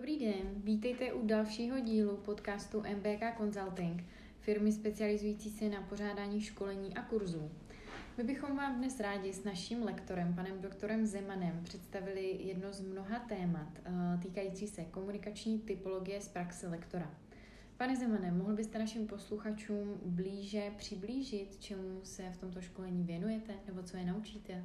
Dobrý den, vítejte u dalšího dílu podcastu MBK Consulting, firmy specializující se na pořádání školení a kurzů. My bychom vám dnes rádi s naším lektorem, panem doktorem Zemanem, představili jedno z mnoha témat eh, týkající se komunikační typologie z praxe lektora. Pane Zemane, mohl byste našim posluchačům blíže přiblížit, čemu se v tomto školení věnujete, nebo co je naučíte?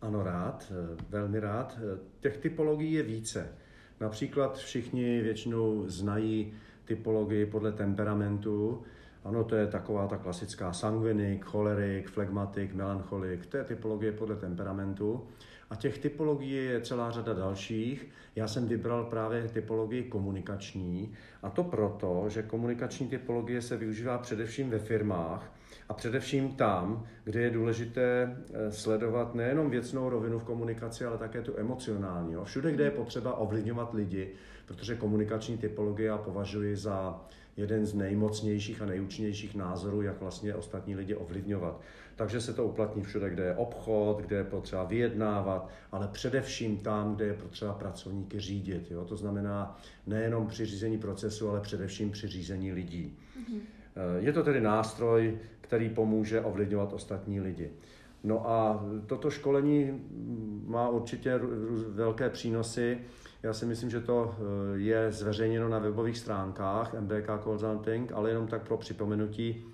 Ano, rád, velmi rád. Těch typologií je více. Například všichni většinou znají typologii podle temperamentu. Ano, to je taková ta klasická sangvinik, cholerik, flegmatik, melancholik. To je typologie podle temperamentu. A těch typologií je celá řada dalších. Já jsem vybral právě typologii komunikační. A to proto, že komunikační typologie se využívá především ve firmách, a především tam, kde je důležité eh, sledovat nejenom věcnou rovinu v komunikaci, ale také tu emocionální. Všude, kde je potřeba ovlivňovat lidi, protože komunikační typologie já považuji za jeden z nejmocnějších a nejúčinnějších názorů, jak vlastně ostatní lidi ovlivňovat. Takže se to uplatní všude, kde je obchod, kde je potřeba vyjednávat, ale především tam, kde je potřeba pracovníky řídit. Jo? To znamená nejenom při řízení procesu, ale především při řízení lidí. Mm-hmm. Je to tedy nástroj, který pomůže ovlivňovat ostatní lidi. No a toto školení má určitě velké přínosy. Já si myslím, že to eh, je zveřejněno na webových stránkách MBK Consulting, ale jenom tak pro připomenutí,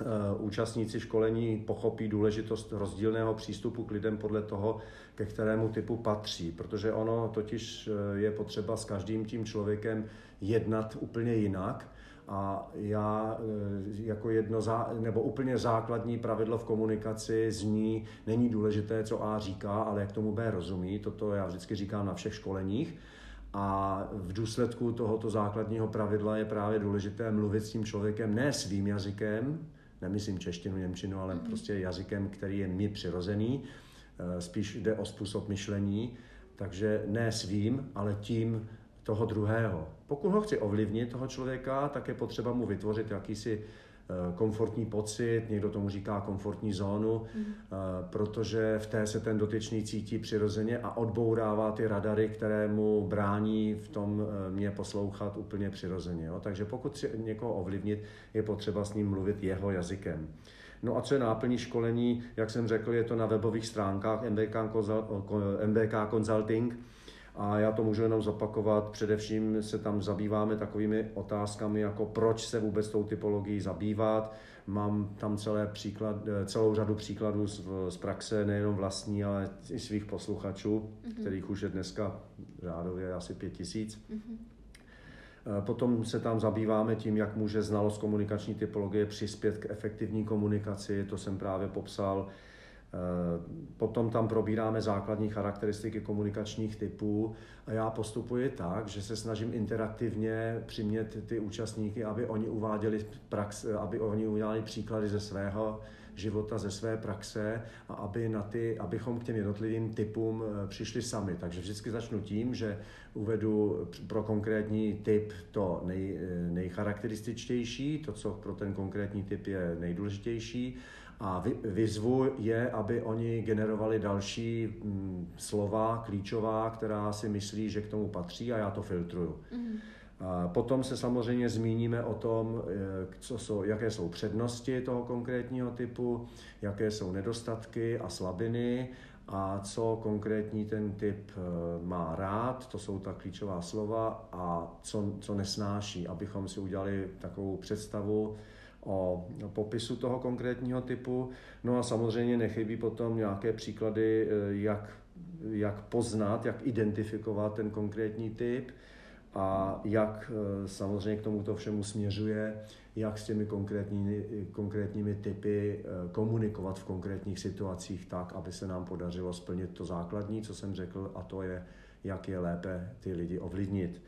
eh, účastníci školení pochopí důležitost rozdílného přístupu k lidem podle toho, ke kterému typu patří, protože ono totiž eh, je potřeba s každým tím člověkem jednat úplně jinak a já e, jako jedno zá, nebo úplně základní pravidlo v komunikaci zní, není důležité, co A říká, ale jak tomu B rozumí. Toto já vždycky říkám na všech školeních. A v důsledku tohoto základního pravidla je právě důležité mluvit s tím člověkem ne svým jazykem, nemyslím češtinu, němčinu, ale mm-hmm. prostě jazykem, který je mi přirozený, e, spíš jde o způsob myšlení, takže ne svým, ale tím, toho druhého. Pokud ho chci ovlivnit, toho člověka, tak je potřeba mu vytvořit jakýsi eh, komfortní pocit, někdo tomu říká komfortní zónu, mm. protože v té se ten dotyčný cítí přirozeně a odbourává ty radary, které mu brání v tom eh, mě poslouchat úplně přirozeně. Jo? Takže pokud chci někoho ovlivnit, je potřeba s ním mluvit jeho jazykem. No a co je náplní školení, jak jsem řekl, je to na webových stránkách MBK, MBK Consulting, a já to můžu jenom zopakovat. Především se tam zabýváme takovými otázkami, jako proč se vůbec tou typologií zabývat. Mám tam celé příklad, celou řadu příkladů z, z praxe, nejenom vlastní, ale i svých posluchačů, mm-hmm. kterých už je dneska řádově asi pět tisíc. Mm-hmm. Potom se tam zabýváme tím, jak může znalost komunikační typologie přispět k efektivní komunikaci. To jsem právě popsal potom tam probíráme základní charakteristiky komunikačních typů a já postupuji tak, že se snažím interaktivně přimět ty účastníky, aby oni uváděli prax, aby oni udělali příklady ze svého života, ze své praxe a aby na ty, abychom k těm jednotlivým typům eh, přišli sami. Takže vždycky začnu tím, že uvedu pro konkrétní typ to nej, eh, nejcharakterističtější, to, co pro ten konkrétní typ je nejdůležitější a vyzvu je, aby oni generovali další mm, slova klíčová, která si myslí, že k tomu patří a já to filtruju. Mm. Potom se samozřejmě zmíníme o tom, eh, co jsou, jaké jsou přednosti toho konkrétního typu, jaké jsou nedostatky a slabiny a co konkrétní ten typ eh, má rád, to jsou ta klíčová slova a co, co nesnáší, abychom si udělali takovou představu, o popisu toho konkrétního typu. No a samozřejmě nechybí potom nějaké příklady, eh, jak, jak poznat, jak identifikovat ten konkrétní typ a jak eh, samozřejmě k tomuto všemu směřuje, jak s těmi konkrétními, konkrétními typy eh, komunikovat v konkrétních situacích tak, aby se nám podařilo splnit to základní, co jsem řekl, a to je, jak je lépe ty lidi ovlivnit.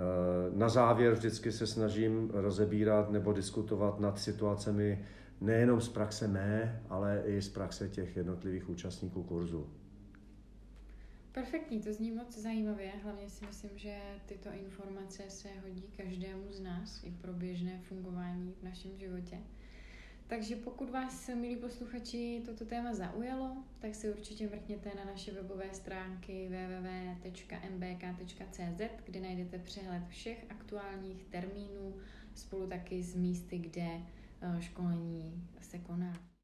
Eh, na závěr vždycky se snažím rozebírat nebo diskutovat nad situacemi nejenom z praxe mé, ale i z praxe těch jednotlivých účastníků kurzu. Perfektní, to zní moc zajímavě. Hlavně si myslím, že tyto informace se hodí každému z nás i pro běžné fungování v našem životě. Takže pokud vás, milí posluchači, toto téma zaujalo, tak si určitě mrkněte na naše webové stránky www.mbk.cz, kde najdete přehled všech aktuálních termínů, spolu taky s místy, kde eh, školení se koná.